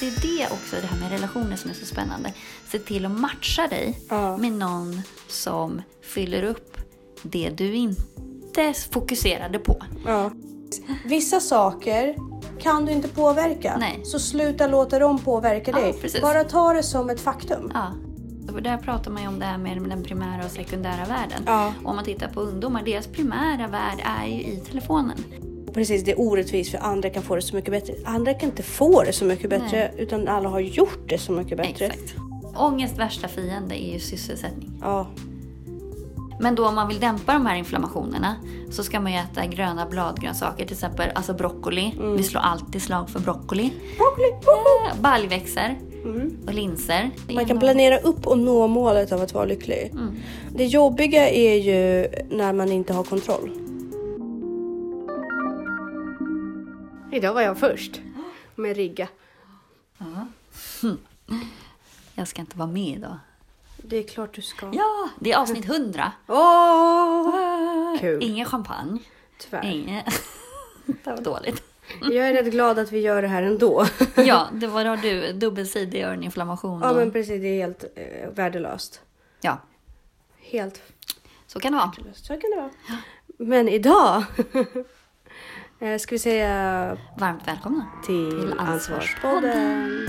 Det är det också, det här med relationer som är så spännande. Se till att matcha dig Ja. med någon som fyller upp det du inte fokuserade på. Ja. Vissa saker kan du inte påverka. Nej. Så sluta låta dem påverka Ja, dig. precis. Bara ta det som ett faktum. Ja. Och där pratar man ju om det här med den primära och sekundära världen. Ja. Och om man tittar på ungdomar, deras primära värld är ju i telefonen. Precis, det är orättvist för andra kan få det så mycket bättre. Andra kan inte få det så mycket bättre utan alla har gjort det så mycket bättre. Exakt. Ångest värsta fiende är ju sysselsättning. Ja, Men då om man vill dämpa de här inflammationerna så ska man ju äta gröna bladgrönsaker, till exempel alltså broccoli. Vi slår alltid slag för broccoli. Mm. broccoli! Eh, Baljväxter och linser. Man kan planera upp och nå målet av att vara lycklig. Mm. Det jobbiga är ju när man inte har kontroll. Idag var jag först med rigga. Jag ska inte vara med idag. Det är klart du ska. Ja, det är avsnitt 100. Åh! Kul. Ingen champagne. Tyvärr. Ingen... det var dåligt. Jag är rätt glad att vi gör det här ändå. Ja, det var då du. Dubbelsidig öroninflammation. ja men precis, det är helt eh, värdelöst. ja, Helt så kan det vara. Så kan det vara. Men idag ska vi säga Varmt välkomna. till, Till Ansvarspodden.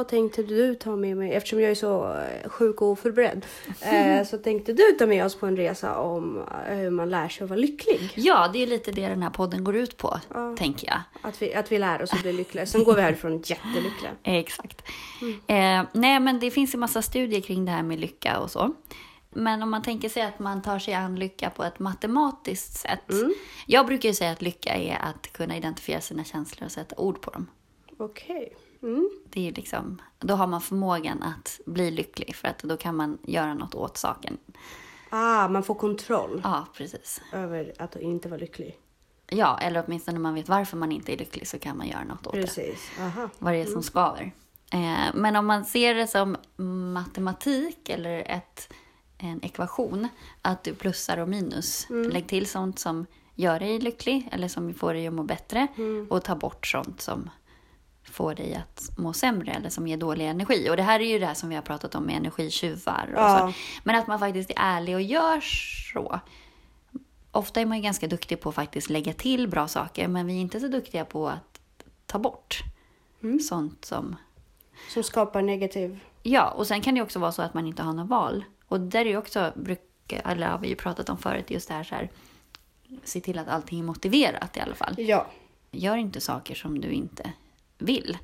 Idag tänkte du ta med mig, eftersom jag är så eh, sjuk och oförberedd, eh, så tänkte du ta med oss på en resa om eh, hur man lär sig att vara lycklig. Ja, det är lite det den här podden går ut på, tänker jag. Att vi, att vi lär oss att bli lyckliga. Sen går vi härifrån jättelyckliga. Exakt. Eh, nej, men det finns ju massa studier kring det här med lycka och så. Men om man tänker sig att man tar sig an lycka på ett matematiskt sätt. Jag brukar ju säga att lycka är att kunna identifiera sina känslor och sätta ord på dem. Okej. Mm. Det är liksom, då har man förmågan att bli lycklig för att då kan man göra något åt saken. Ah, man får kontroll Ja, precis. över att inte vara lycklig. Ja, eller åtminstone när man vet varför man inte är lycklig så kan man göra något åt det. Precis. Aha. vad det är som skaver. Eh, men om man ser det som matematik eller ett, en ekvation, att du plussar och minus. Lägg till sånt som gör dig lycklig eller som får dig att må bättre och ta bort sånt som får dig att må sämre eller som ger dålig energi. Och det här är ju det här som vi har pratat om med energitjuvar. Och Ja. så. Men att man faktiskt är ärlig och gör så. Ofta är man ju ganska duktig på att faktiskt lägga till bra saker men vi är inte så duktiga på att ta bort sånt som... Som skapar negativ... Ja, och sen kan det också vara så att man inte har något val. Och där är ju också, brukar, eller har vi ju pratat om förut, just det här så här, se till att allting är motiverat i alla fall. Ja. Gör inte saker som du inte vill.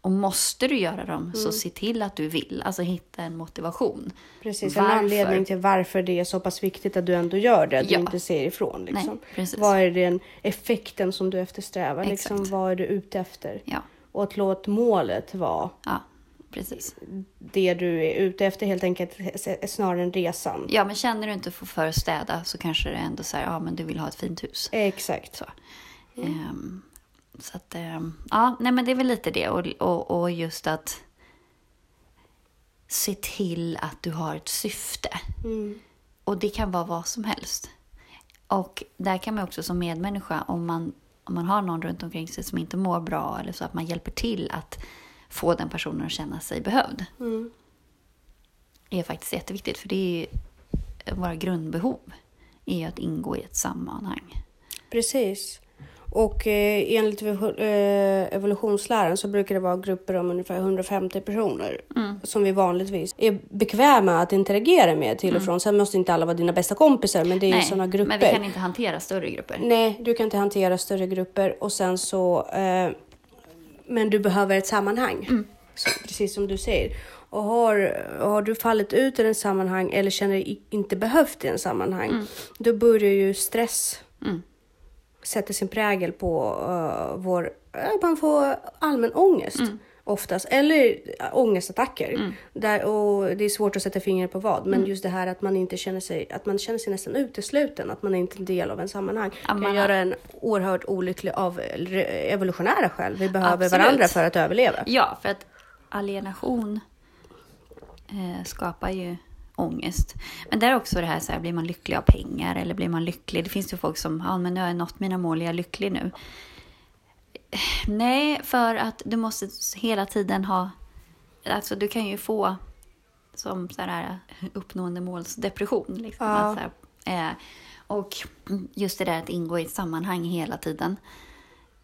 Och måste du göra dem så se till att du vill. Alltså hitta en motivation. Precis, en Varför? anledning till varför det är så pass viktigt att du ändå gör det. Att Ja. du inte ser ifrån. Liksom. Nej. Vad är den effekten som du eftersträvar? Liksom, vad är du ute efter? Ja, Och att låta målet vara ja precis. det du är ute efter helt enkelt snarare än resan. Ja, men känner du inte för, att städa så kanske det är ändå så här, ja men du vill ha ett fint hus. Exakt. Så, Ehm, så att, ehm, ja, nej men det är väl lite det. Och, och, och just att se till att du har ett syfte. Mm. Och det kan vara vad som helst. Och där kan man också som medmänniska, om man, om man har någon runt omkring sig som inte mår bra eller så, att man hjälper till att få den personen att känna sig behövd. Mm. är faktiskt jätteviktigt. För det är våra grundbehov. är ju att ingå i ett sammanhang. Precis. Och eh, enligt eh, evolutionsläran så brukar det vara grupper om ungefär 150 personer som vi vanligtvis är bekväma att interagera med till och från. Sen måste inte alla vara dina bästa kompisar, men det är sådana grupper. men vi kan inte hantera större grupper. Nej, du kan inte hantera större grupper och sen så... Eh, men du behöver ett sammanhang. Mm. Så, precis som du säger. Och har, har du fallit ut ur en sammanhang eller känner dig i- inte behövt i en sammanhang, Mm. då börjar ju stress sätter sin prägel på uh, vår... Uh, man får allmän ångest oftast. Eller uh, ångestattacker. Där, och det är svårt att sätta fingret på vad. Men just det här att man inte känner sig... Att man känner sig nästan utesluten. Att man är inte en del av en sammanhang. Ja, kan göra en oerhört olycklig av evolutionära skäl. Vi behöver Absolut. varandra för att överleva. Ja, för att alienation eh, skapar ju ångest. Men där är också det här, så här, blir man lycklig av pengar eller blir man lycklig? Det finns ju folk som, ja men nu har jag nått mina mål, jag är lycklig nu. Nej, för att du måste hela tiden ha, alltså du kan ju få som så här uppnående målsdepression. Liksom. Ja. Eh, och just det där att ingå i ett sammanhang hela tiden.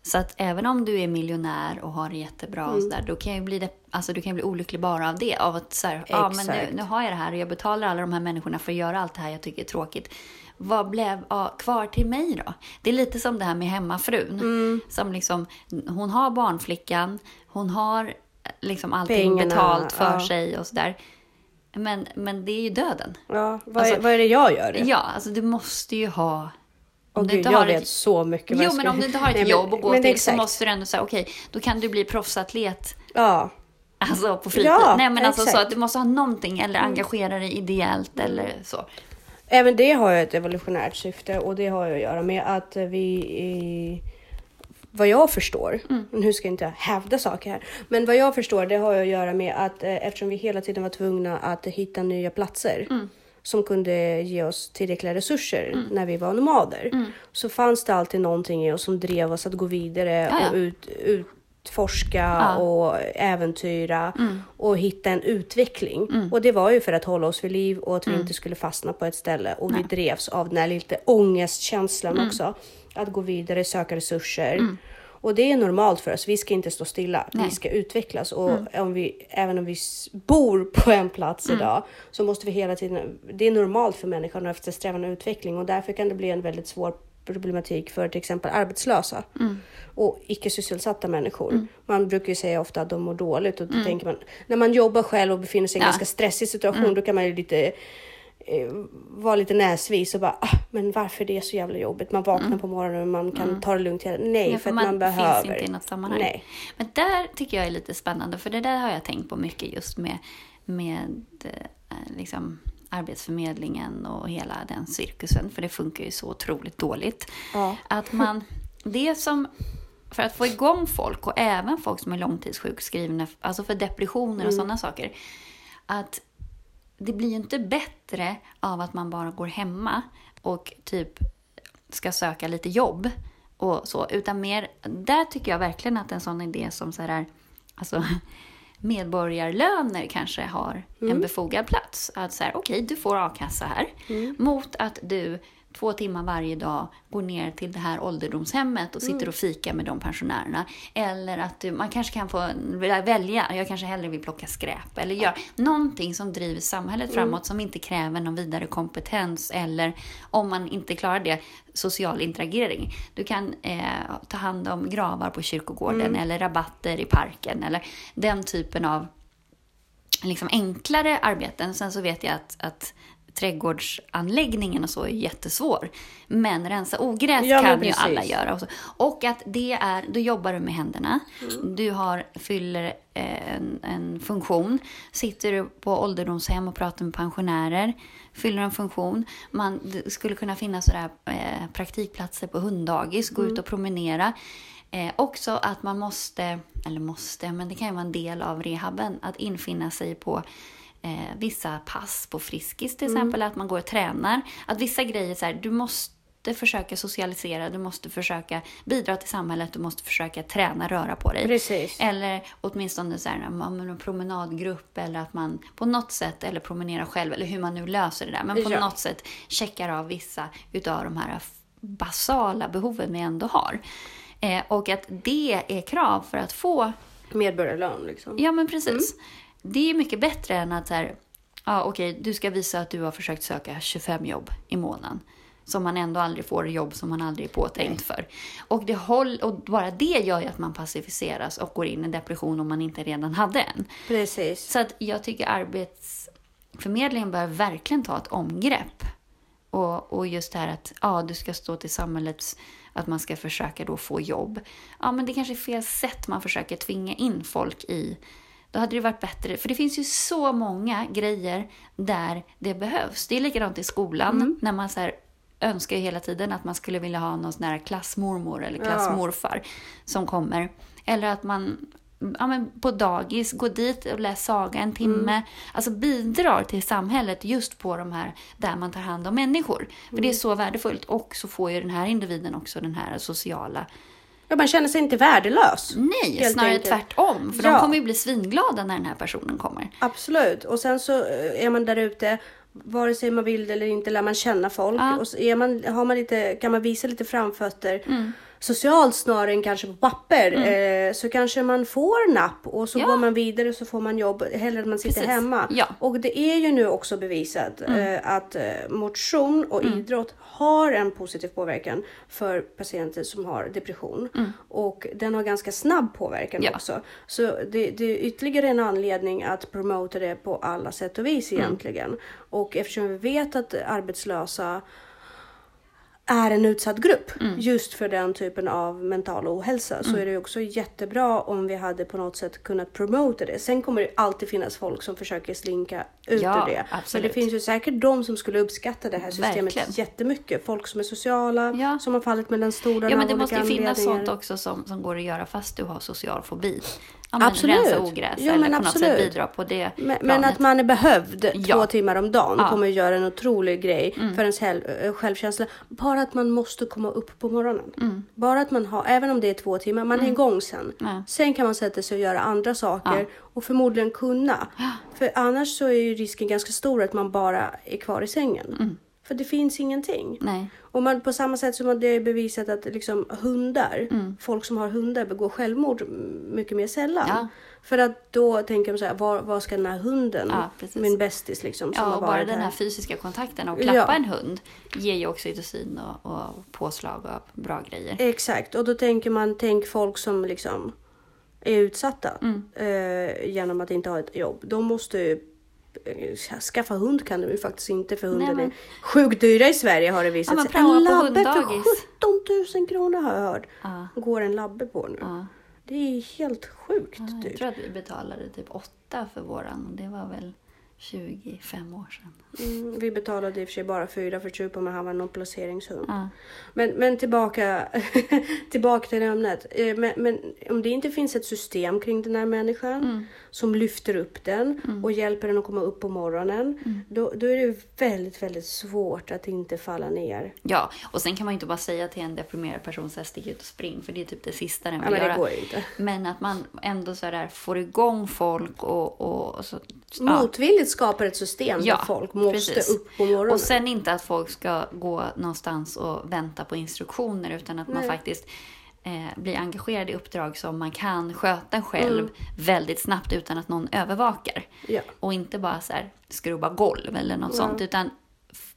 Så att även om du är miljonär och har det jättebra, Mm. och så där, då kan ju bli det, alltså du kan bli olycklig bara av det. Av att så här, ja, men nu, nu har jag det här och jag betalar alla de här människorna för att göra allt det här jag tycker är tråkigt. Vad blev ja, kvar till mig då? Det är lite som det här med hemmafrun. Mm. Som liksom, hon har barnflickan, hon har liksom allting Pengarna, betalt för ja. sig och sådär. Men, men det är ju döden. Ja, vad, Alltså- är, vad är det jag gör? Ja, alltså du måste ju ha... Åh du inte jag har vet ett- så mycket. vad Jo, jag men om du inte har ett Nej, men- jobb att gå till exakt. så måste du ändå säga okej, då kan du bli proffsatlet Ja, alltså på fritid. Ja, Nej, men alltså så exakt. Mm. att du måste ha någonting eller engagera dig ideellt eller så. Även det har ju ett evolutionärt syfte och det har ju att göra med att vi i, vad jag förstår, Mm. nu ska jag inte hävda saker här, men vad jag förstår det har ju att göra med att eh, eftersom vi hela tiden var tvungna att hitta nya platser Mm. Som kunde ge oss tillräckliga resurser Mm. när vi var nomader så fanns det alltid någonting i oss som drev oss att gå vidare Ja, ja. och ut, utforska Ja. och äventyra Mm. och hitta en utveckling. Och det var ju för att hålla oss vid liv och att vi inte skulle fastna på ett ställe. Och vi drevs av den här lite ångestkänslan också. Att gå vidare, söka resurser. Och det är normalt för oss. Vi ska inte stå stilla. Nej. Vi ska utvecklas. Och om vi, även om vi bor på en plats idag så måste vi hela tiden... Det är normalt för människan att eftersträva utveckling och därför kan det bli en väldigt svår problematik för till exempel arbetslösa och icke sysselsatta människor. Man brukar ju säga ofta att de mår dåligt och då tänker man när man jobbar själv och befinner sig i en Ja. ganska stressig situation då kan man ju lite eh, vara lite näsvis och bara ah, men varför det är så jävla jobbigt. Man vaknar på morgonen och man kan ta det lugnt. hela- Nej, Ja, för att man, finns behöver. inte i något sammanhang. Nej. Men där tycker jag är lite spännande, för det där har jag tänkt på mycket just med, med eh, liksom, Arbetsförmedlingen och hela den cirkusen, för det funkar ju så otroligt dåligt. Ja. Att man, det som, för att få igång folk och även folk som är långtidssjukskrivna, alltså för depressioner och sådana saker, att det blir ju inte bättre av att man bara går hemma och typ ska söka lite jobb och så, utan mer, där tycker jag verkligen att en sån idé som så här, alltså medborgarlöner kanske har en befogad plats. Att så här, okej, du får a-kassa här mot att du två timmar varje dag går ner till det här ålderdomshemmet och sitter och fikar med de pensionärerna. Eller att du, man kanske kan få välja, jag kanske hellre vill plocka skräp. Eller göra någonting som driver samhället framåt som inte kräver någon vidare kompetens. Eller om man inte klarar det, social interagering. Du kan eh, ta hand om gravar på kyrkogården eller rabatter i parken. Eller den typen av liksom enklare arbeten. Sen så vet jag att, att trädgårdsanläggningen och så är jättesvår. Men rensa ogräs Ja, kan ju alla göra. Och, så. och att det är, då jobbar du med händerna. Mm. Du har, fyller eh, en, en funktion. Sitter du på ålderdomshem och pratar med pensionärer. Fyller en funktion. Man det skulle kunna finnas sådär, eh, praktikplatser på hunddagis. Gå Mm. ut och promenera. Eh, också att man måste, eller måste, men det kan ju vara en del av rehaben, att infinna sig på eh, vissa pass på Friskis till exempel, att man går och tränar. Att vissa grejer, så här, du måste försöka socialisera, du måste försöka bidra till samhället, du måste försöka träna, röra på dig. Precis. Eller åtminstone så här, en promenadgrupp eller att man på något sätt, eller promenerar själv, eller hur man nu löser det där, men på Ja. något sätt checkar av vissa utav de här basala behoven vi ändå har. Eh, och att det är krav för att få Medborgarlön liksom. Ja, men precis. Det är mycket bättre än att så här, ja, okej, du ska visa att du har försökt söka 25 jobb i månaden. Som man ändå aldrig får jobb som man aldrig är påtänkt för. Och, det håll, och bara det gör ju att man passiviseras och går in i depression om man inte redan hade en. Precis. Så att jag tycker arbetsförmedlingen bör verkligen ta ett omgrepp Och, och just det här att ja, du ska stå till samhällets, att man ska försöka då få jobb. Ja, men det kanske är fel sätt man försöker tvinga in folk i. Då hade det varit bättre, för det finns ju så många grejer där det behövs. Det är likadant i skolan, när man så här, önskar ju hela tiden att man skulle vilja ha någon sån här klassmormor eller klassmorfar som kommer. Eller att man ja, men på dagis, gå dit och läs saga en timme. Alltså bidrar till samhället just på de här där man tar hand om människor. För det är så värdefullt. Och så får ju den här individen också den här sociala Ja, man känner sig inte värdelös. Nej, snarare enkelt. tvärtom. För Ja. de kommer ju bli svinglada när den här personen kommer. Absolut. Och sen så eh, är man där ute, vare sig man vill det eller inte, lär man känna folk. Ja. Och är man, har man lite, kan man visa lite framfötter. Mm. Socialt snarare än kanske på papper. Eh, så kanske man får napp och så Ja. går man vidare och så får man jobb. Hellre än man sitter Precis. hemma. Ja. Mm. Och det är ju nu också bevisat eh, att eh, motion och idrott har en positiv påverkan för patienter som har depression. Och den har ganska snabb påverkan Mm. Ja. också. Så det, det är ytterligare en anledning att promota det på alla sätt och vis Mm. egentligen. Och eftersom vi vet att arbetslösa är en utsatt grupp Mm. just för den typen av mental ohälsa så är det också jättebra om vi hade på något sätt kunnat promota det. Sen kommer det alltid finnas folk som försöker slinka ut Ja, ur det. Men absolut. det finns ju säkert de som skulle uppskatta det här systemet Verkligen. jättemycket. Folk som är sociala, Ja. som har fallit mellan stolarna Ja, men det måste ju finnas sånt också som, som går att göra fast du har social fobi. Ja, men Absolut. Rensa ogräs Ja, eller men på något sätt bidra på det Men, men att man är behövd Ja. två timmar om dagen. Mm. kommer att göra en otrolig grej för ens självkänsla. Bara att man måste komma upp på morgonen. Mm. Bara att man har, även om det är två timmar, man är igång sen. Ja. Sen kan man sätta sig och göra andra saker och förmodligen kunna. För annars så är ju risken ganska stor att man bara är kvar i sängen. Mm. För det finns ingenting. Nej. Och man, på samma sätt som det är bevisat att liksom hundar, folk som har hundar begår självmord mycket mer sällan. Ja. För att då tänker de så här, var, var ska den här hunden, Ja, min bästis liksom, som Ja, har och bara den här. här fysiska kontakten och Ja. klappa en hund ger ju oxytocin och, och påslag av bra grejer. Exakt, och då tänker man, tänk folk som liksom är utsatta Mm. eh, genom att inte ha ett jobb. De måste ju eh, Skaffa hund kan de ju faktiskt inte för hunden Nej, men- är sjukt dyra i Sverige har det visat Ja, sig. En labbe för hunddagis. 17 000 kronor har jag hört. Ja. Går en labbe på nu. Ja. Det är helt sjukt Ja, jag dyrt. tror att vi betalade typ åtta för våran och det var väl 25 år sedan. Mm, vi betalade i och för sig bara fyra för Chupa men han var någon placeringshund. Ja. Men, men tillbaka, tillbaka till ämnet. Eh, Men, men om det inte finns ett system kring den här människan Mm. Som lyfter upp den och hjälper den att komma upp på morgonen. Mm. Då, då är det väldigt, väldigt svårt att inte falla ner. ja, och sen kan man ju inte bara säga till en deprimerad person så här, stick ut och spring för det är typ det sista den Ja, vill men det göra. Men att man ändå så där får igång folk och, och, och så, ja. Motvilligt skapar ett system Ja, där folk måste precis. upp på morgonen. Och sen inte att folk ska gå någonstans och vänta på instruktioner utan att man Nej. faktiskt eh, blir engagerad i uppdrag som man kan sköta själv Mm. väldigt snabbt utan att någon övervakar. Ja. Och inte bara så här, skrubba golv eller något sånt. Utan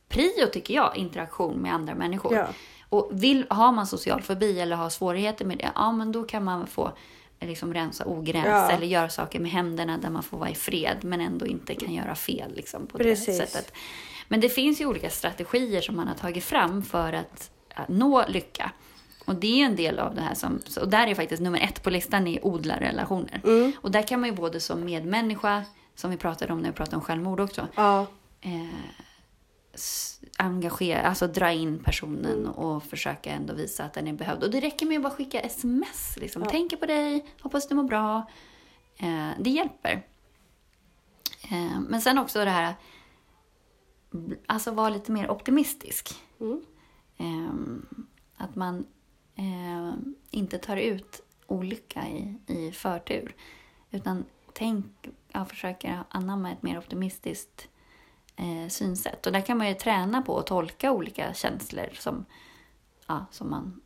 prio tycker jag, interaktion med andra människor. Ja. Och vill, har man social fobi eller har svårigheter med det, ja men då kan man få liksom rensa ogräs Ja. eller göra saker med händerna där man får vara i fred men ändå inte kan göra fel. Liksom, på Precis. det sättet. Men det finns ju olika strategier som man har tagit fram för att nå lycka. Och det är en del av det här som, och där är faktiskt nummer ett på listan är odlarrelationer. Mm. Och där kan man ju både som medmänniska, som vi pratade om när vi pratade om självmord också, Ja. eh, engagera, alltså dra in personen och försöka ändå visa att den är behövd. Och det räcker med att bara skicka sms. Liksom. Tänker på dig, hoppas du mår bra. Eh, det hjälper. Eh, men sen också det här, alltså vara lite mer optimistisk. Mm. Eh, att man eh, inte tar ut olycka i, i förtur. Utan tänk, ja, försöker anamma ett mer optimistiskt eh, synsätt. Och där kan man ju träna på att tolka olika känslor som, ja, som man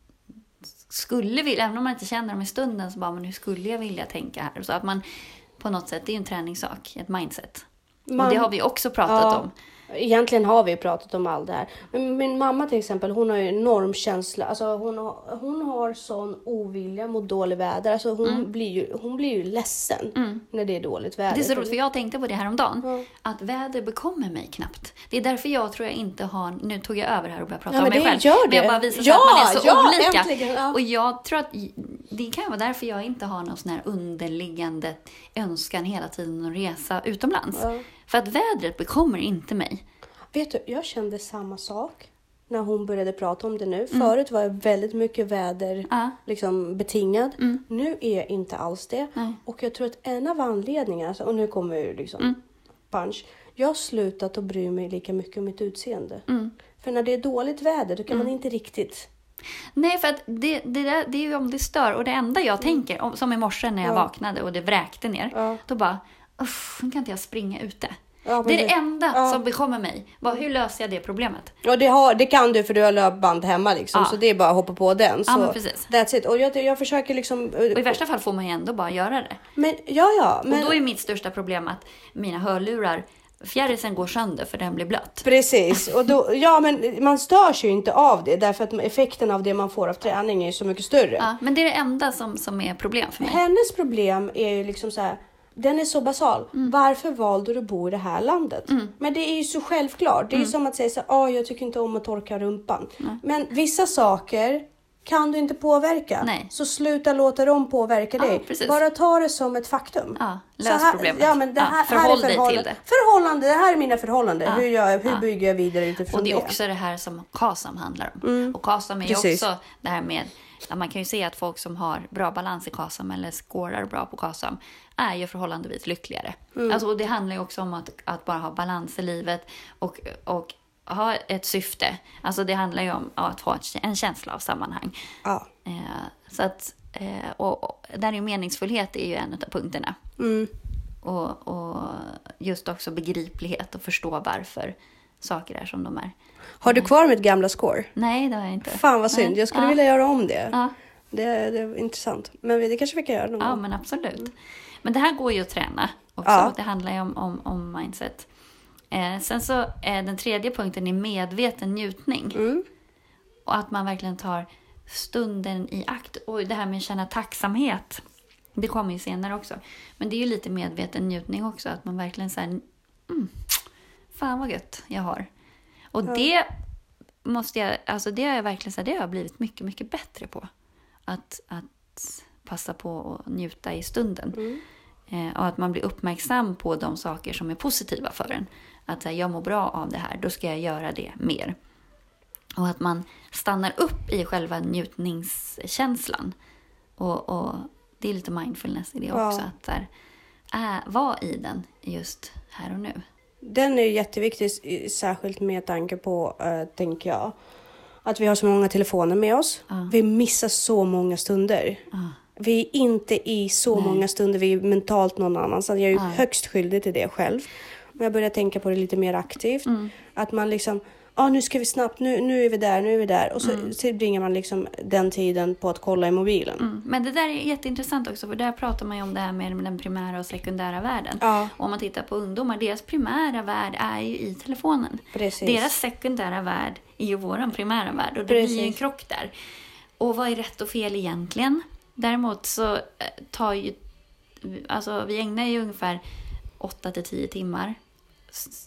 skulle vilja, även om man inte känner dem i stunden, så bara, men hur skulle jag vilja tänka här? Så att man på något sätt, det är ju en träningssak, ett mindset. Man- och det har vi också pratat Ja. om. Egentligen har vi pratat om allt det här. Men min mamma till exempel, hon har ju enorm känsla. Alltså hon har, hon har sån ovilja mot dåligt väder. Alltså hon, blir, ju, hon blir ju ledsen när det är dåligt väder. Mm. Det är så roligt, för jag tänkte på det här om dagen att väder bekommer mig knappt. Det är därför jag tror jag inte har, nu tog jag över här och började prata Ja, om mig det själv. gör Men jag det. bara visar Ja, att man är så ja, olika. äntligen, ja. Och jag tror att det kan vara därför jag inte har någon sån här underliggande önskan hela tiden att resa utomlands. Ja. För att vädret bekommer inte mig. Vet du, jag kände samma sak när hon började prata om det nu. Mm. Förut var jag väldigt mycket väder Ja. liksom, betingad. Nu är jag inte alls det. Mm. Nej. Och jag tror att en av anledningarna, och nu kommer ju liksom Mm. punch. Jag har slutat att bry mig lika mycket om mitt utseende. Mm. För när det är dåligt väder då kan man inte riktigt... Nej, för att det, det, där, det är ju om det stör. Och det enda jag tänker, om, som i morse när jag Mm. Ja. vaknade och det vräkte ner, Ja. då bara, nu kan inte jag springa ute. Ja, det är det enda Ja. som bekommer mig. Bara, hur löser jag det problemet? Ja, det, har, det kan du för du har löpband hemma liksom. Ja. Så det är bara att hoppa på den. Ja, så men precis. That's it. Och jag, jag försöker liksom... Och i värsta fall får man ju ändå bara göra det. Men ja, ja. Men, Och då är mitt största problem att mina hörlurar, fjärrisen går sönder för den blir blöt. Precis, och då, ja men man störs ju inte av det därför att effekten av det man får av träning är så mycket större. Ja, men det är det enda som, som är problem för mig. Hennes problem är ju liksom så här, den är så basal. Mm. Varför valde du att bo i det här landet? Men det är ju så självklart. Det är ju Mm. som att säga så ah, jag tycker inte om att torka rumpan. Men vissa saker kan du inte påverka. Nej. Så sluta låta dem påverka Ja, dig. precis. Bara ta det som ett faktum. Ja, Så lös här, problemet. Ja, men det Ja, här, förhåll här är dig till det. Förhållande, det här är mina förhållanden. Ja, Hur, jag, hur ja. bygger jag vidare utifrån Och det är det? också det här som KASAM handlar om. Och KASAM är Mm. Precis. också det här med, ja, man kan ju se att folk som har bra balans i KASAM eller skårar bra på KASAM är ju förhållandevis lyckligare. Mm. Alltså, och det handlar ju också om att, att bara ha balans i livet och, och ha ett syfte. Alltså det handlar ju om att ha en känsla av sammanhang. Ja. Eh, så att, eh, och, där är ju meningsfullhet är ju en av punkterna. Mm. Och, och just också begriplighet och förstå varför saker är som de är. Har du kvar mitt gamla score? Nej, det har jag inte. Fan vad synd, Nej. jag skulle ja. vilja göra om det. Ja, Det, det är intressant. Men det kanske vi kan göra någon ja, gång. men absolut. Men det här går ju att träna också. Ja. Det handlar ju om, om, om mindset. Eh, sen så är den tredje punkten är medveten njutning. Mm. Och att man verkligen tar stunden i akt. Och det här med att känna tacksamhet. Det kommer ju senare också. Men det är ju lite medveten njutning också. Att man verkligen säger mm, fan vad gött jag har. Och det måste jag, alltså det har jag verkligen så här, det har jag blivit mycket, mycket bättre på. Att, att passa på att njuta i stunden. Mm. Eh, och att man blir uppmärksam på de saker som är positiva för en. Att här, jag mår bra av det här, då ska jag göra det mer. Och att man stannar upp i själva njutningskänslan. Och, och det är lite mindfulness i det Ja. också. Att här, äh, vara i den just här och nu. Den är jätteviktig, särskilt med tanke på, uh, tänker jag, att vi har så många telefoner med oss. Ja. Vi missar så många stunder. Ja. Vi är inte i så många stunder, vi är mentalt någon annanstans. Jag är ju Ja. högst skyldig till det själv. Men jag börjar tänka på det lite mer aktivt. Mm. Att man liksom, ja ah, nu ska vi snabbt, nu, nu är vi där, nu är vi där. Och så Mm. tillbringar man liksom den tiden på att kolla i mobilen. Mm. Men det där är jätteintressant också, för där pratar man ju om det här med den primära och sekundära världen. Ja. Och om man tittar på ungdomar, deras primära värld är ju i telefonen. Precis. Deras sekundära värld är ju vår primära värld och det blir ju en Precis. krock där. Och vad är rätt och fel egentligen? Däremot så eh, tar ju, alltså vi ägnar ju ungefär 8 till 10 timmar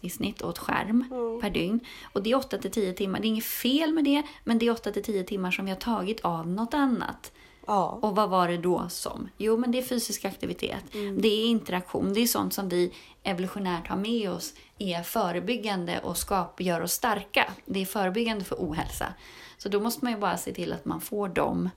i snitt åt skärm per dygn. Och det är 8 till 10 timmar, det är inget fel med det, men det är 8 till 10 timmar som vi har tagit av något annat. Ja. Och vad var det då som? Jo, men det är fysisk aktivitet. Det är interaktion. Det är sånt som vi evolutionärt har med oss är förebyggande och skap, gör oss starka. Det är förebyggande för ohälsa. Så då måste man ju bara se till att man får de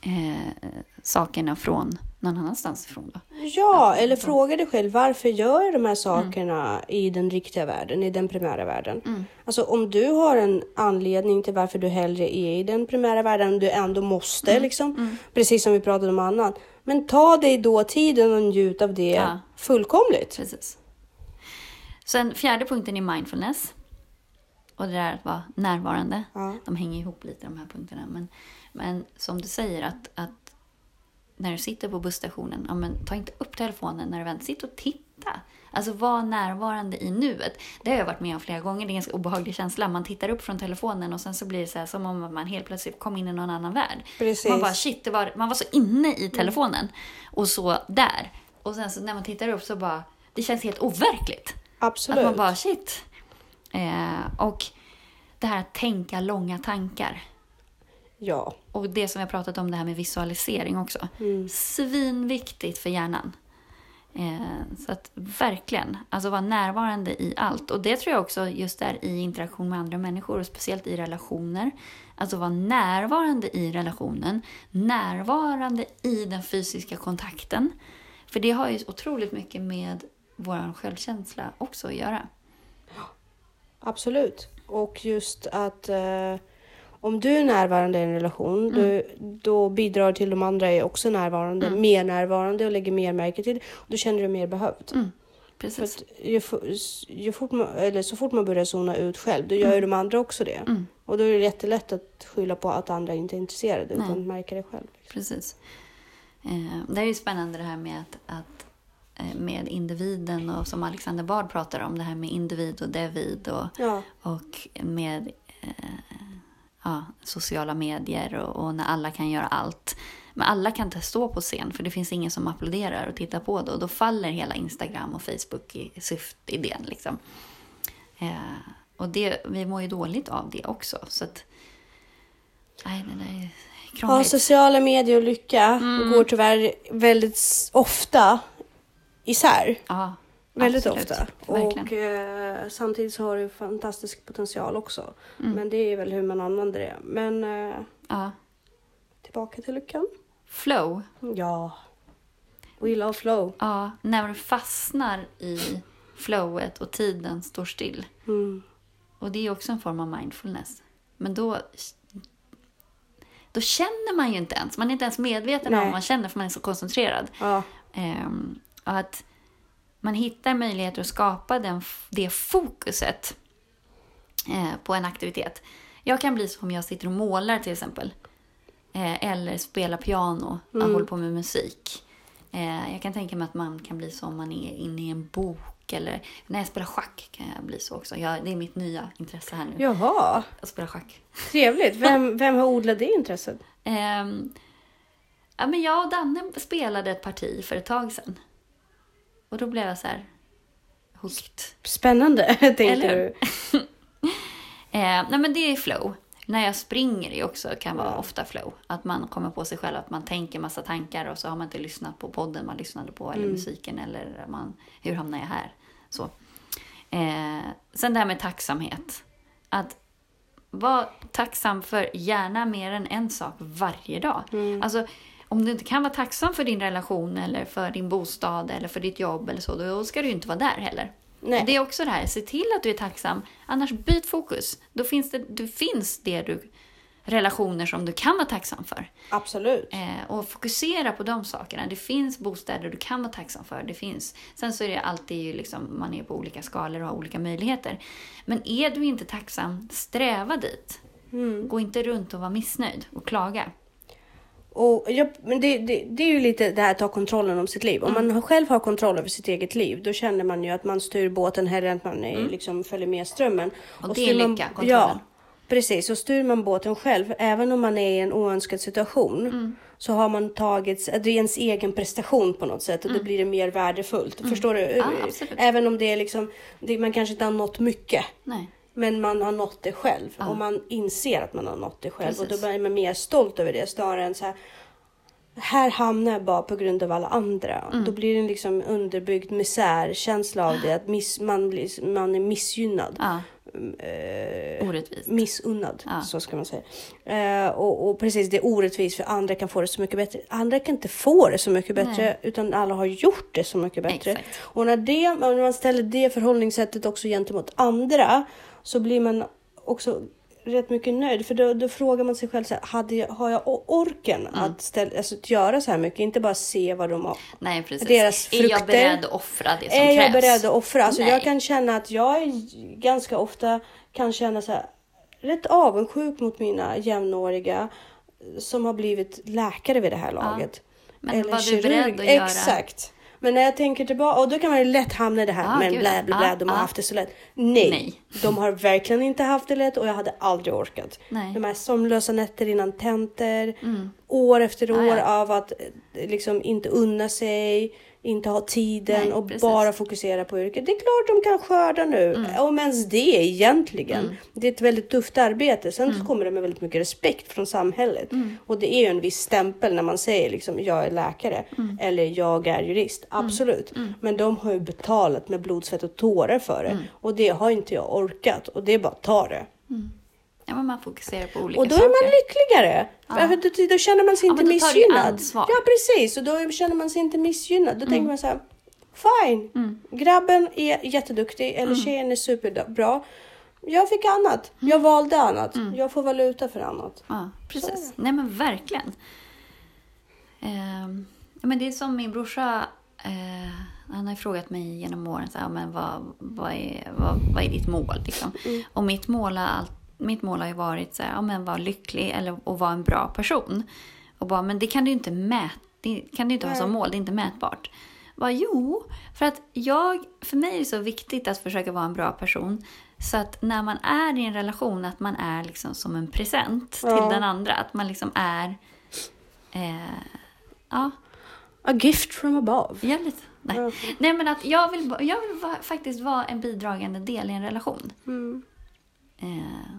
eh, sakerna från någon annanstans ifrån. Då. Ja, eller fråga dig själv varför gör jag de här sakerna i den riktiga världen, i den primära världen? Alltså om du har en anledning till varför du hellre är i den primära världen, du ändå måste liksom, precis som vi pratade om annan. Men ta dig då tiden och njut av det Ja. fullkomligt. Precis. Sen fjärde punkten är mindfulness. Och det där att vara närvarande. Ja. De hänger ihop lite de här punkterna. Men, men som du säger att, att när du sitter på busstationen, ja, men ta inte upp telefonen när du väntar. Sitt och titta. Alltså var närvarande i nuet. Det har jag varit med om flera gånger. Det är en ganska obehaglig känsla. Man tittar upp från telefonen och sen så blir det så här, som om man helt plötsligt kom in i någon annan värld. Precis. Man bara shit, var, man var så inne i telefonen och så där. Och sen så när man tittar upp så bara, det känns helt overkligt. Absolut. Att man bara shit. Eh, och det här att tänka långa tankar. Ja. Och det som vi har pratat om, det här med visualisering också. Svinviktigt för hjärnan. Eh, så att verkligen, alltså vara närvarande i allt. Och det tror jag också just där i interaktion med andra människor och speciellt i relationer. Alltså vara närvarande i relationen, närvarande i den fysiska kontakten. För det har ju otroligt mycket med vår självkänsla också att göra. Absolut. Och just att eh, om du är närvarande i en relation, du, då bidrar till de andra är också närvarande, mer närvarande och lägger mer märke till. Då känner du dig mer behövd. För Precis. ju, ju fort man, eller så fort man börjar zona ut själv, då gör ju de andra också det. Och då är det jättelätt att skylla på att andra inte är intresserade, Nej. utan märker det själv. Precis. Eh, det är ju spännande det här med att, att med individen och som Alexander Bard pratar om, det här med individ och devid och, Ja, och med eh, ja, sociala medier och, och när alla kan göra allt. Men alla kan inte stå på scen för det finns ingen som applåderar och tittar på det och då faller hela Instagram och Facebook i syftidén. Liksom. Eh, och det, vi mår ju dåligt av det också. Så att, nej, det där är ja krångligt. sociala medier och lycka går tyvärr väldigt ofta isär. Ja, Väldigt absolut. ofta. Och eh, samtidigt så har det fantastisk potential också. Mm. Men det är väl hur man använder det. Men eh, Ja. tillbaka till lyckan. Flow. Ja. We love flow. Ja, när du fastnar i flowet och tiden står still. Mm. Och det är också en form av mindfulness. Men då, då känner man ju inte ens. Man är inte ens medveten om Nej. vad man känner för man är så koncentrerad. Ja. Och att man hittar möjligheter att skapa den, det fokuset eh, på en aktivitet. Jag kan bli som om jag sitter och målar till exempel. Eh, eller spelar piano och håller på med musik. Eh, jag kan tänka mig att man kan bli så om man är inne i en bok. Eller när jag spelar schack kan jag bli så också. Jag, det är mitt nya intresse här nu. Jaha, Att spela schack. trevligt. Vem, vem har odlat det intresset? Ehm, ja, men jag och Danne spelade ett parti för ett tag sedan. Och då blev jag så här hooked. Spännande, tänkte Eller du. Eh, nej men det är flow. När jag springer är också kan vara Ja. ofta flow. Att man kommer på sig själv att man tänker massa tankar och så har man inte lyssnat på podden man lyssnade på eller musiken eller man, hur hamnar jag här? Så. Eh, sen det här med tacksamhet. Att vara tacksam för gärna mer än en sak varje dag. Alltså, om du inte kan vara tacksam för din relation eller för din bostad eller för ditt jobb eller så, då ska du ju inte vara där heller. Nej. Det är också det här, se till att du är tacksam. Annars byt fokus. Då finns det, det finns det du, relationer som du kan vara tacksam för. Absolut. Eh, och fokusera på de sakerna. Det finns bostäder du kan vara tacksam för. Det finns. Sen så är det alltid liksom, man är på olika skalor och har olika möjligheter. Men är du inte tacksam, sträva dit. Gå inte runt och vara missnöjd och klaga. Och jag, men det, det, det är ju lite det här att ta kontrollen om sitt liv. Om man har- själv har kontroll över sitt eget liv, då känner man ju att man styr båten hellre än att man är, liksom följer med strömmen. Och det är styr man- lycka, kontrollen. Ja, precis. Och styr man båten själv, även om man är i en oönskad situation, Mm. så har man tagit, det är ens egen prestation på något sätt och då blir det mer värdefullt. Förstår du? Mm. Ja, absolut. Även om det är liksom, det, man kanske inte har nått mycket. Nej. Men man har nått det själv och man inser att man har nått det själv och Precis. då blir man mer stolt över det snarare än så här. Här hamnar jag bara på grund av alla andra. Mm. Då blir det en liksom underbyggd misärkänsla av det. Att miss, man, blir, man är missgynnad. Ja, Eh, orättvist. missunnad, Ja. så ska man säga. Eh, och, och precis, det är orättvist för andra kan få det så mycket bättre. Andra kan inte få det så mycket bättre, Nej. utan alla har gjort det så mycket bättre. Exakt. Och när, det, när man ställer det förhållningssättet också gentemot andra så blir man också rätt mycket nöjd. För då, då frågar man sig själv, så här, hade jag, har jag orken Mm. att, ställa, alltså, att göra så här mycket? Inte bara se vad de har. Nej, precis. Deras är jag frukter. beredd att offra det som Är jag krävs? beredd att offra? Alltså, Nej. jag kan känna att jag är ganska ofta kan känna så här, rätt avundsjuk mot mina jämnåriga som har blivit läkare vid det här laget. Men var du beredd att göra- Exakt. Men när jag tänker tillbaka, och då kan man ju lätt hamna i det här, Ja, men gud, blä, blä, blä, Ja, de har ja. haft det så lätt. Nej, Nej. de har verkligen inte haft det lätt och jag hade aldrig orkat. Nej. De här sömnlösa nätter innan tentor, år efter år Mm. Ja, ja. av att eh, liksom inte unna sig, inte ha tiden Nej, och precis. bara fokusera på yrket. Det är klart de kan skörda nu, Mm. om ens det egentligen. Det är ett väldigt tufft arbete. Sen så kommer det med väldigt mycket respekt från samhället. Mm. Och det är ju en viss stämpel när man säger liksom jag är läkare Mm. eller jag är jurist. Absolut. Men de har ju betalat med blod, svett och tårar för Mm. det. Och det har inte jag orkat. Och det är bara att ta det. Ja, men man fokuserar på olika Och då är saker. man lyckligare. För då, då känner man sig Ja, inte missgynnad. Ja precis, och då känner man sig inte missgynnad. Då Mm. tänker man så här, fine. Grabben är jätteduktig eller Mm. tjejen är superbra. Jag fick annat. Mm. Jag valde annat. Jag får valuta för annat. Ja, precis. Nej men verkligen. Ja, men det är som min brorsa, eh, han har frågat mig genom åren, så här, men vad, vad, är, vad, vad är ditt mål? Liksom? Och mitt mål, har allt, mitt mål har ju varit så här, ja, men vara lycklig eller att vara en bra person. Och bara, men det kan du inte mäta, det kan du inte ha som mål, det är inte mätbart. Bara, jo, för att jag, för mig är det så viktigt att försöka vara en bra person. Så att när man är i en relation, att man är liksom som en present till Ja. den andra. Att man liksom är... Eh, ja, A gift from above. jävligt. Nej. Ja. Nej, men att jag vill, jag vill va, faktiskt vara en bidragande del i en relation. Mm. Eh,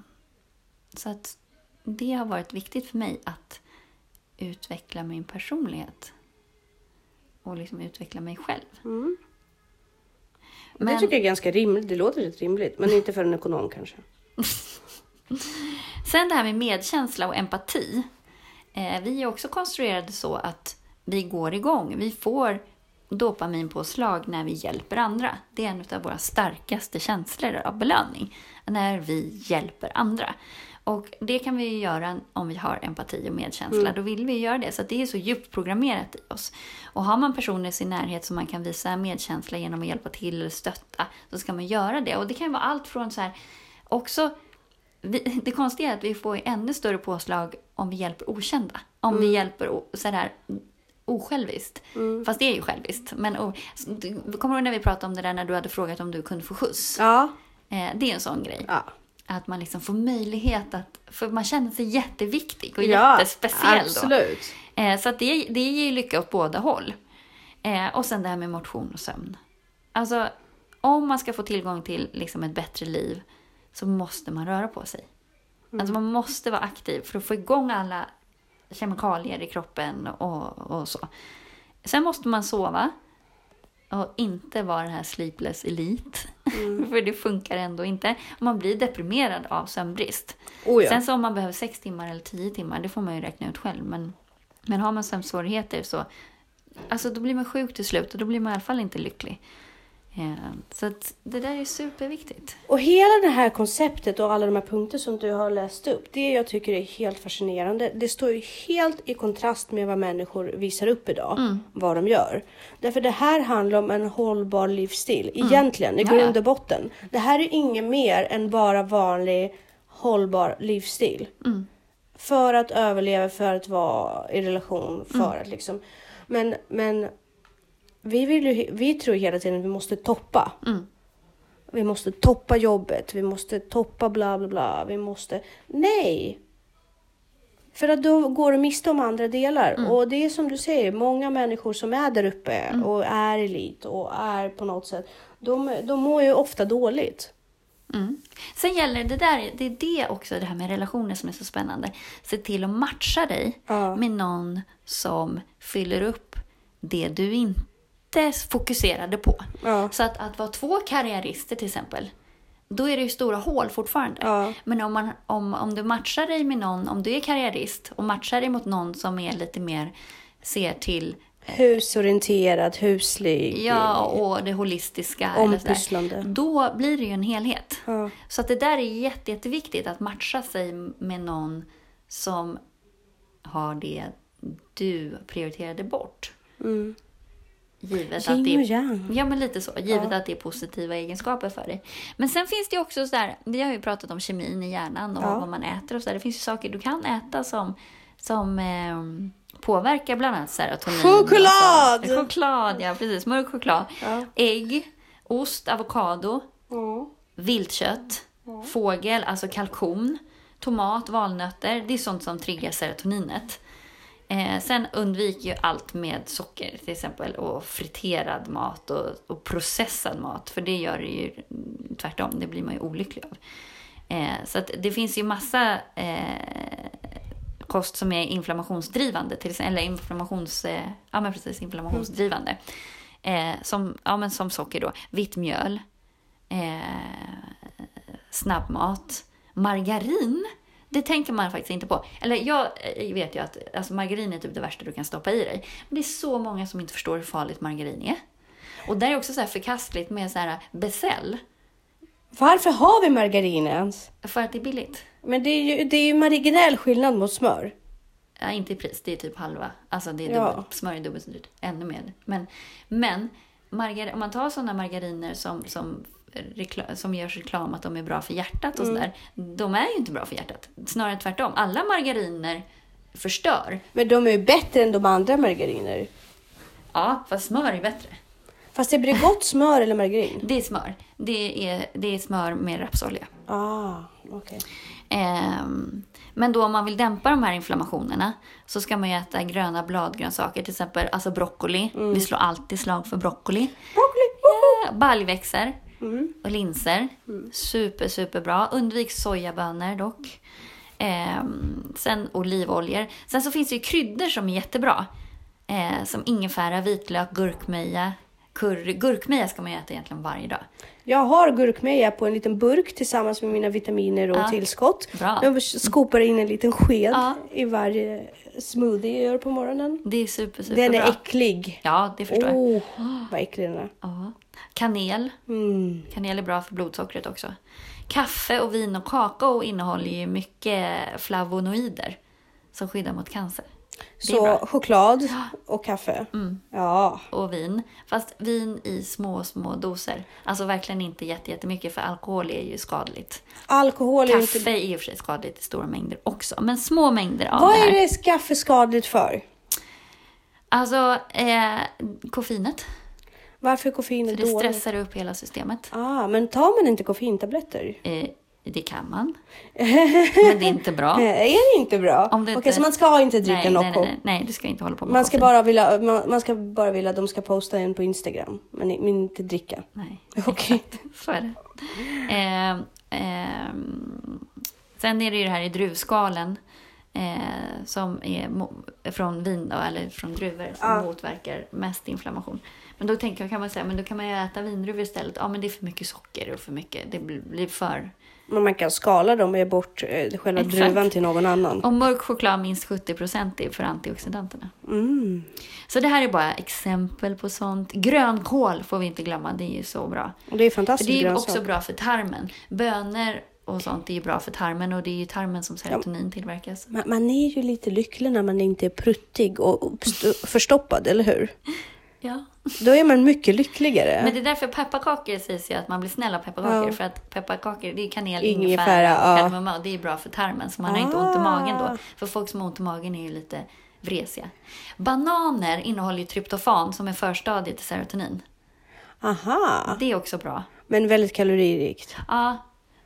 så att det har varit viktigt för mig att utveckla min personlighet. Och liksom utveckla mig själv. Mm. Det Men- tycker jag är ganska rimligt. Det låter rätt rimligt. Men inte för en ekonom kanske. Sen det här med medkänsla och empati. Eh, vi är också konstruerade så att vi går igång. Vi får dopaminpåslag när vi hjälper andra. Det är en av våra starkaste känslor av belöning. När vi hjälper andra. Och det kan vi ju göra om vi har empati och medkänsla. Då vill vi göra det. Så att det är så djupt programmerat i oss. Och har man personer i sin närhet som man kan visa medkänsla genom att hjälpa till eller stötta, så ska man göra det. Och det kan ju vara allt från så här, också vi, det konstiga är att vi får ju ännu större påslag om vi hjälper okända. Om vi hjälper sådär osjälviskt. Fast det är ju själviskt. Men o, kommer du ihåg när vi pratade om det där när du hade frågat om du kunde få skjuts? Ja. Eh, det är en sån grej. Ja. Att man liksom får möjlighet att... För man känner sig jätteviktig och Ja, jättespeciell då. absolut. Eh, så att det, det ger ju lycka åt båda håll. Eh, och sen det här med motion och sömn. Alltså, om man ska få tillgång till liksom ett bättre liv så måste man röra på sig. Alltså man måste vara aktiv för att få igång alla kemikalier i kroppen och, och så. Sen måste man sova och inte vara den här sleepless elite. för det funkar ändå inte. Man blir deprimerad av sömnbrist. Oh ja. Sen så om man behöver sex timmar eller tio timmar, det får man ju räkna ut själv. Men, men har man sömnsvårigheter så alltså då blir man sjuk till slut och då blir man i alla fall inte lycklig. Eh, så att det där är superviktigt. Och hela det här konceptet och alla de här punkter som du har läst upp, det jag tycker är helt fascinerande. Det står ju helt i kontrast med vad människor visar upp idag, Mm. vad de gör. Därför det här handlar om en hållbar livsstil, egentligen, i Mm. Ja, ja. grund och botten. Det här är inget mer än bara vanlig hållbar livsstil. Mm. För att överleva, för att vara i relation, för Mm. att liksom... Men, men vi, vill ju, vi tror hela tiden att vi måste toppa. Mm. Vi måste toppa jobbet, vi måste toppa bla bla bla, vi måste... Nej! För att då går du miste om andra delar. Mm. Och det är som du säger, många människor som är där uppe och är elit och är på något sätt, de, de mår ju ofta dåligt. Mm. Sen gäller det där, det är det också, det här med relationer som är så spännande. Se till att matcha dig Ja. med någon som fyller upp det du inte fokuserade på. Ja. Så att, att vara två karriärister till exempel, då är det ju stora hål fortfarande. Ja. Men om, man, om, om du matchar dig med någon, om du är karriärist och matchar dig mot någon som är lite mer, ser till Husorienterad, huslig. Ja, och det holistiska. Ompysslande. Då blir det ju en helhet. Ja. Så att det där är jätte, jätteviktigt, att matcha sig med någon som har det du prioriterade bort. Mm. Givet att det är. Ja, men lite så. Givet Ja. att det är positiva egenskaper för dig. Men sen finns det ju också så där, vi har ju pratat om kemin i hjärnan och Ja. vad man äter och så där. Det finns ju saker du kan äta som, som eh, påverkar bland annat serotonin. Choklad! och så. Choklad, ja precis. Mörk choklad. Ja. Ägg, ost, avokado, Ja. viltkött, fågel, alltså kalkon, tomat, valnötter. Det är sånt som triggar serotoninet. Eh, sen undvik ju allt med socker till exempel och friterad mat och, och processad mat. För det gör det ju tvärtom, det blir man ju olycklig av. Eh, så att det finns ju massa eh, kost som är inflammationsdrivande, till exempel, eller inflammations, eh, ja, men precis, inflammationsdrivande. Eh, som, ja, men som socker då, vitt mjöl, eh, snabbmat, margarin. Det tänker man faktiskt inte på. Eller jag eh, vet ju att alltså margarin är typ det värsta du kan stoppa i dig. Men det är så många som inte förstår hur farligt margarin är. Och där är också så här förkastligt med så här becell. Varför har vi margarin ens? För att det är billigt. Men det är ju, det är ju marginell skillnad mot smör. Ja, inte i pris, det är typ halva. Alltså det är Ja. dubbelt, smör är dubbelt så dyrt. Ännu mer. Men, men margar, om man tar sådana margariner som, som, som görs reklam att de är bra för hjärtat och sådär. De är ju inte bra för hjärtat. Snarare tvärtom. Alla margariner förstör. Men de är ju bättre än de andra margariner. Ja, fast smör är bättre. Fast det blir gott smör eller margarin? Det är smör. Det är, det är smör med rapsolja. Ah, okej. Ehm, men då om man vill dämpa de här inflammationerna så ska man ju äta gröna bladgrönsaker, till exempel alltså broccoli. Vi slår alltid slag för broccoli. Broccoli! Baljväxter och linser. Super, super bra. Undvik sojabönor dock. Ehm, sen olivoljor. Sen så finns det ju kryddor som är jättebra. Eh, som ingefära, vitlök, gurkmeja, curry. Gurkmeja ska man ju äta egentligen varje dag. Jag har gurkmeja på en liten burk tillsammans med mina vitaminer och Ja. tillskott. Bra. Jag skopar in en liten sked Ja. i varje smoothie jag gör på morgonen. Det är super, super Den är bra. äcklig. Ja, det förstår jag. Oh, vad äcklig den är. Ja. Kanel. Mm. Kanel är bra för blodsockret också. Kaffe och vin och kakao innehåller ju mycket flavonoider som skyddar mot cancer. Så. Mm. choklad och kaffe. Ja. Och vin. Fast vin i små, små doser. Alltså verkligen inte jätte- jättemycket för alkohol är ju skadligt. Alkohol är Kaffe inte... är i och för sig skadligt i stora mängder också. Men små mängder av Vad det här. är det kaffe skadligt för? Alltså, eh, koffeinet. Varför är koffein För det dåligt? stressar upp hela systemet. Ah, men tar man inte koffeintabletter? Eh, det kan man. Men det är inte bra. Eh, Är det inte bra? Om Okej, inte- så man ska inte dricka nej, Nocco? nej, nej, nej, du ska inte hålla på med Man ska, koffein. bara vilja, man, man ska bara vilja att de ska posta en på Instagram, men, men inte dricka. Nej, Okej. så är det. Ehm, ehm, sen är det ju det här i druvskalen eh, som är från vin då, eller från druvor som Ja. motverkar mest inflammation. Men då tänker jag, kan man säga, men då kan man ju äta vindruvor istället. Ja, men det är för mycket socker och för mycket, det blir- för... Men man kan skala dem och ge bort eh, själva Exakt. druvan till någon annan. Och mörk choklad minst 70% är för antioxidanterna. Mm. Så det här är bara exempel på sånt. Grönkål får vi inte glömma, det är ju så bra. Och det är fantastiskt det är grönsak. också bra för tarmen. Bönor och sånt är ju bra för tarmen och det är ju tarmen som serotonin tillverkas. Man, man är ju lite lycklig när man inte är pruttig och och st- förstoppad, eller hur? Ja. Då är man mycket lyckligare. Men det är därför pepparkakor sägs ju att man blir snäll av pepparkakor. Ja. För att pepparkakor, det är kanel, Ingefära, ja. och kardemumma och det är bra för tarmen. Så man har inte ont i magen Ah. då. För folk som har ont i magen är ju lite vresiga. Bananer innehåller ju tryptofan som är förstadiet till serotonin. Aha, Det är också bra. men väldigt kaloririkt. Ja,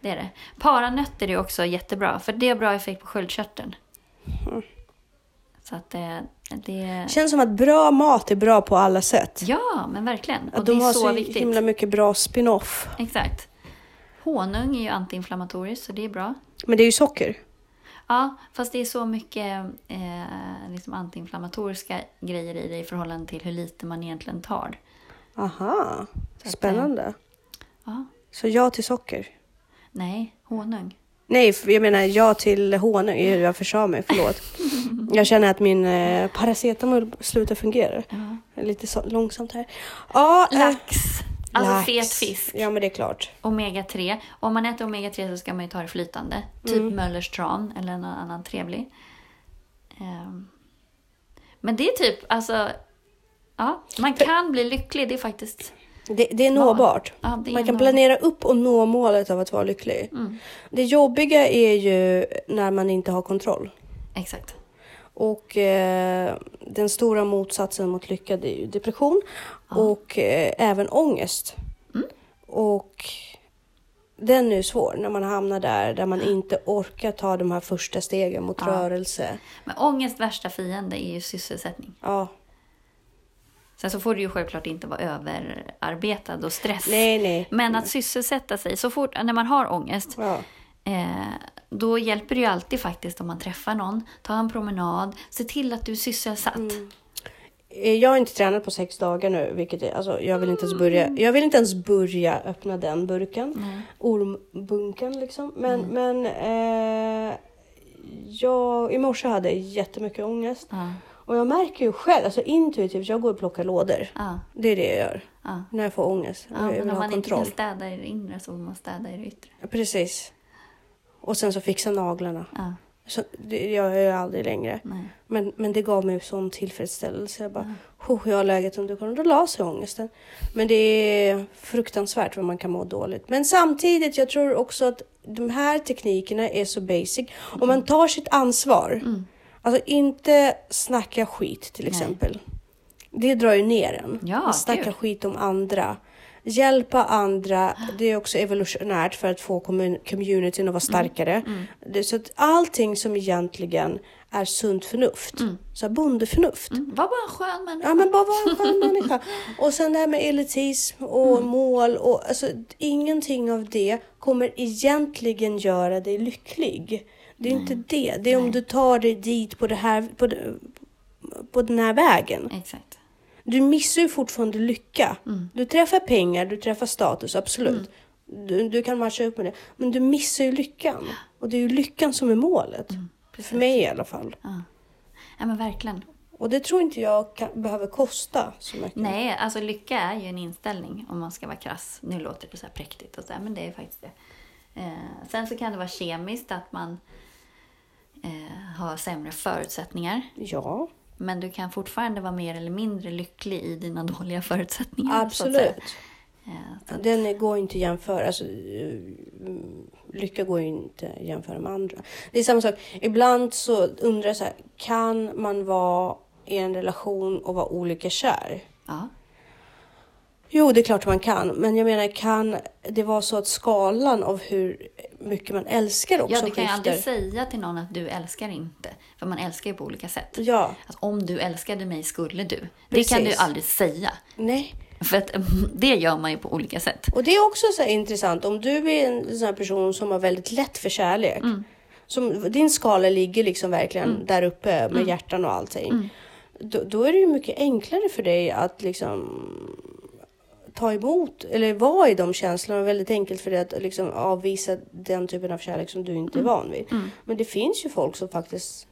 det är det. Paranötter är också jättebra, för det har bra effekt på sköldkörteln. Så att det, det... Känns som att bra mat är bra på alla sätt. Ja, men verkligen. Att Och de det är har så, så viktigt. himla mycket bra spin-off. Exakt. Honung är ju antiinflammatoriskt, så det är bra. Men det är ju socker. Ja, fast det är så mycket eh, liksom antiinflammatoriska grejer i det i förhållande till hur lite man egentligen tar. Aha, Så att, spännande. Ja, Så ja till socker. Nej, honung. Nej, jag menar ja till honung. Jag försa mig, förlåt. Jag känner att min eh, paracetamol slutar fungera. Är Lite så, långsamt här. Ja, eh, Lax. Alltså lax. fet fisk. Ja, men det är klart. Omega-3. Om man äter omega-3 så ska man ju ta det flytande. Typ Mm. Möllers tran eller någon annan trevlig. Ehm. Men det är typ, alltså... Ja, man kan bli lycklig. Det är faktiskt... Det, det är nåbart. Ja, det är Man kan planera upp och nå målet av att vara lycklig. Mm, Det jobbiga är ju när man inte har kontroll. exakt. Och eh, den stora motsatsen mot lycka det är ju depression och eh, även ångest. Och den är ju svår när man hamnar där, där man inte orkar ta de här första stegen mot rörelse. Men ångest värsta fiende är ju sysselsättning. Ja, Sen så får du ju självklart inte vara överarbetad och stress. nej, nej. Men att sysselsätta sig, så fort när man har ångest, Ja. eh, då hjälper det ju alltid faktiskt om man träffar någon, ta en promenad, se till att du är sysselsatt. Eh, Jag har inte tränat på sex dagar nu, vilket är, alltså, jag vill inte ens börja. Jag vill inte ens börja öppna den burken, ormbunken liksom. Men, men eh, jag i morse hade jag jättemycket ångest Ja, och jag märker ju själv, alltså intuitivt, jag går och plockar lådor. ja, Det är det jag gör ja. när jag får ångest. ja jag men om man inte kan kontroll. städa i det inre så får man städa i det yttre. Precis. Och sen så fixa naglarna. Ja, Så det gör jag ju aldrig längre. nej. Men, men det gav mig sån tillfredsställelse. Jag bara, oh, jag har läget under kontroll. Då la sig ångesten. Men det är fruktansvärt vad man kan må dåligt. Men samtidigt, jag tror också att de här teknikerna är så basic. Om man tar sitt ansvar. Alltså inte snacka skit till exempel. Det drar ju ner en. Ja, snacka gud. skit om andra. Hjälpa andra, det är också evolutionärt för att få commun- communityn att vara starkare. Det, så att allting som egentligen är sunt förnuft, så här bondeförnuft. Mm. Var bara en skön människa. Ja men bara vara en skön människa. Och sen det här med elitism och mål och alltså ingenting av det kommer egentligen göra dig lycklig. Det är inte det. Det är om du tar dig dit på, det här, på, på den här vägen. Exakt. Du missar ju fortfarande lycka. Du träffar pengar, du träffar status, absolut. Du, du kan matcha upp med det. Men du missar ju lyckan. Och det är ju lyckan som är målet. För mig i alla fall. Ja. ja, men verkligen. Och det tror inte jag kan, behöver kosta så mycket. Nej, alltså lycka är ju en inställning om man ska vara krass. Nu låter det så här präktigt och så här, men det är faktiskt det. Eh, sen så kan det vara kemiskt att man eh, har sämre förutsättningar. Ja, Men du kan fortfarande vara mer eller mindre lycklig i dina dåliga förutsättningar. absolut. Eh, så att, Den går inte att jämföra. Alltså, eh, lycka går ju inte att jämföra med andra. Det är samma sak. Ibland så undrar jag så här, kan man vara i en relation och vara olika kär? ja. Jo, det är klart man kan. Men jag menar, kan det vara så att skalan av hur mycket man älskar också ja, du kan ju aldrig säga till någon att du älskar inte. För man älskar ju på olika sätt. Ja, Att om du älskade mig skulle du. Det kan du Precis. aldrig säga. nej. För att mm, det gör man ju på olika sätt. Och det är också så intressant. Om du är en sån här person som har väldigt lätt för kärlek. Mm. Som, din skala ligger liksom verkligen där uppe med Mm. hjärtan och allting. Då, då är det ju mycket enklare för dig att liksom ta emot eller vara i de känslorna. Och väldigt enkelt för dig att liksom avvisa den typen av kärlek som du inte är Mm. van vid. Men det finns ju folk som faktiskt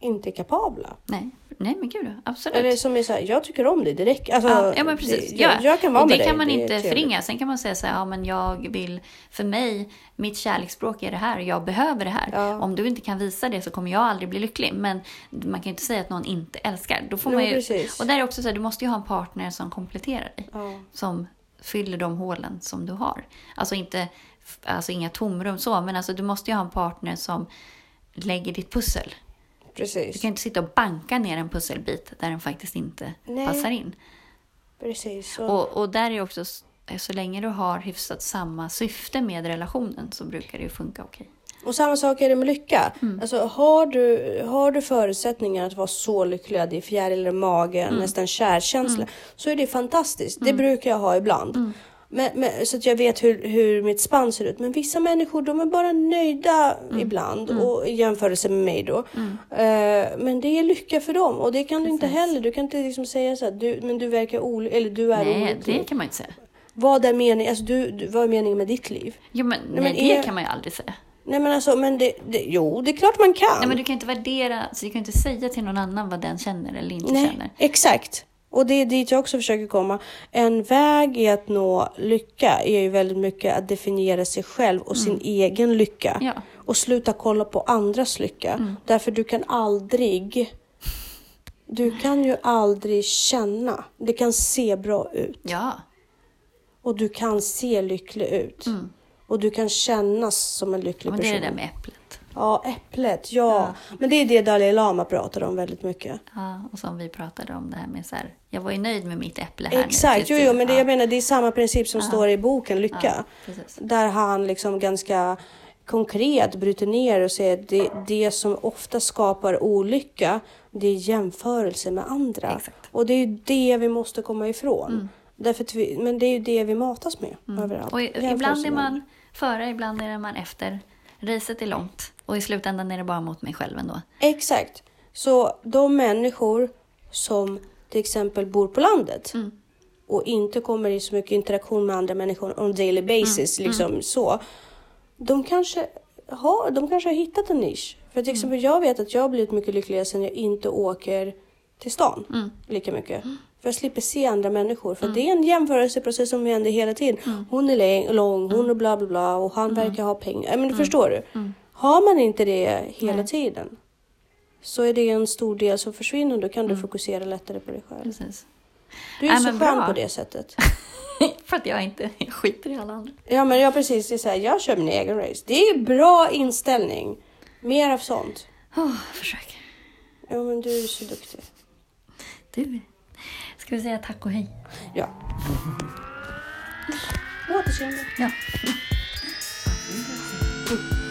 inte är kapabla. Nej, nej men gud, absolut. Eller som är så här, jag tycker om dig, det räcker. Alltså, Ja, ja men precis. Det, ja. jag, jag kan vara och det med kan dig, man det inte förringa. Sen kan man säga så här, ja men jag vill, för mig, mitt kärleksspråk är det här jag behöver det här. Ja. Om du inte kan visa det så kommer jag aldrig bli lycklig. Men man kan ju inte säga att någon inte älskar. Då får man ju, precis. och där är också så här, du måste ju ha en partner som kompletterar dig. Ja. Som fyller de hålen som du har. Alltså inte, alltså inga tomrum så, men alltså du måste ju ha en partner som lägger ditt pussel. Du Precis. kan inte sitta och banka ner en pusselbit där den faktiskt inte Nej. passar in. Precis. Så, Och, och där är också, s- så länge du har hyfsat samma syfte med relationen så brukar det ju funka okej. och samma sak är det med lycka. Mm. Alltså, har, du, har du förutsättningar att vara så lycklig, att det är fjärilar i magen, Mm. nästan kärkänsla, så är det fantastiskt. Det brukar jag ha ibland. Mm. Men, men, så att jag vet hur, hur mitt spann ser ut. Men vissa människor de är bara nöjda Mm. ibland och i jämförelse med mig då. Eh, men det är lycka för dem och det kan du inte heller. Du kan inte liksom säga så här, du, men du verkar olycklig eller du är Nej, olycklig. det kan man inte säga. Vad är meningen, alltså du, du, vad är meningen med ditt liv? Jo, men, nej, men det är- kan man ju aldrig säga. Nej men alltså, men det, det, jo det är klart man kan. Nej, men du kan inte värdera, så du kan inte säga till någon annan vad den känner eller inte Nej, känner. exakt. Och det är dit jag också försöker komma. En väg i att nå lycka är ju väldigt mycket att definiera sig själv och sin egen lycka. Mm. Ja. Och sluta kolla på andras lycka. Mm. Därför du kan aldrig... Du kan ju aldrig känna. Det kan se bra ut. Ja, Och du kan se lycklig ut. Och du kan kännas som en lycklig Mm. men det är person. det där med äpplet. Ja, äpplet. Ja. Men det är det Dalai Lama pratar om väldigt mycket. Ja, och som vi pratade om det här med så här, jag var ju nöjd med mitt äpple här Exakt, nu. jo, tills jo, du- men det, ja. jag menar det är samma princip som står i boken Lycka. Ja, där han liksom ganska konkret bryter ner och säger att det, det som ofta skapar olycka, det är jämförelse med andra. Exakt. Mm. Och det är ju det vi måste komma ifrån. Därför att vi, men det är ju det vi matas med överallt. Och i- ibland är man före, ibland är man efter. Racet är långt och i slutändan är det bara mot mig själv ändå. Exakt. Så de människor som till exempel bor på landet Mm. och inte kommer i så mycket interaktion med andra människor on daily basis, Mm. liksom så. De kanske, har, de kanske har hittat en nisch. För Mm. till exempel jag vet att jag har blivit mycket lyckligare sen jag inte åker till stan Mm. lika mycket. För jag slipper se andra människor. För det är en jämförelseprocess som händer hela tiden. Mm. Hon är lång, hon är bla bla bla och han verkar ha pengar. Men Mm. förstår du? Har man inte det hela tiden så är det en stor del som försvinner. Då kan du fokusera lättare på dig själv. Precis. Du är Mm. Ja, så skön bra. på det sättet. För att jag inte jag skiter i alla andra. Ja men jag precis, det är så här, jag kör min egen race. Det är bra inställning. Mer av sånt. Oh, försök. Ja men du är så duktig. Du, ska vi säga tack och hej? Ja. Återseende. Ja.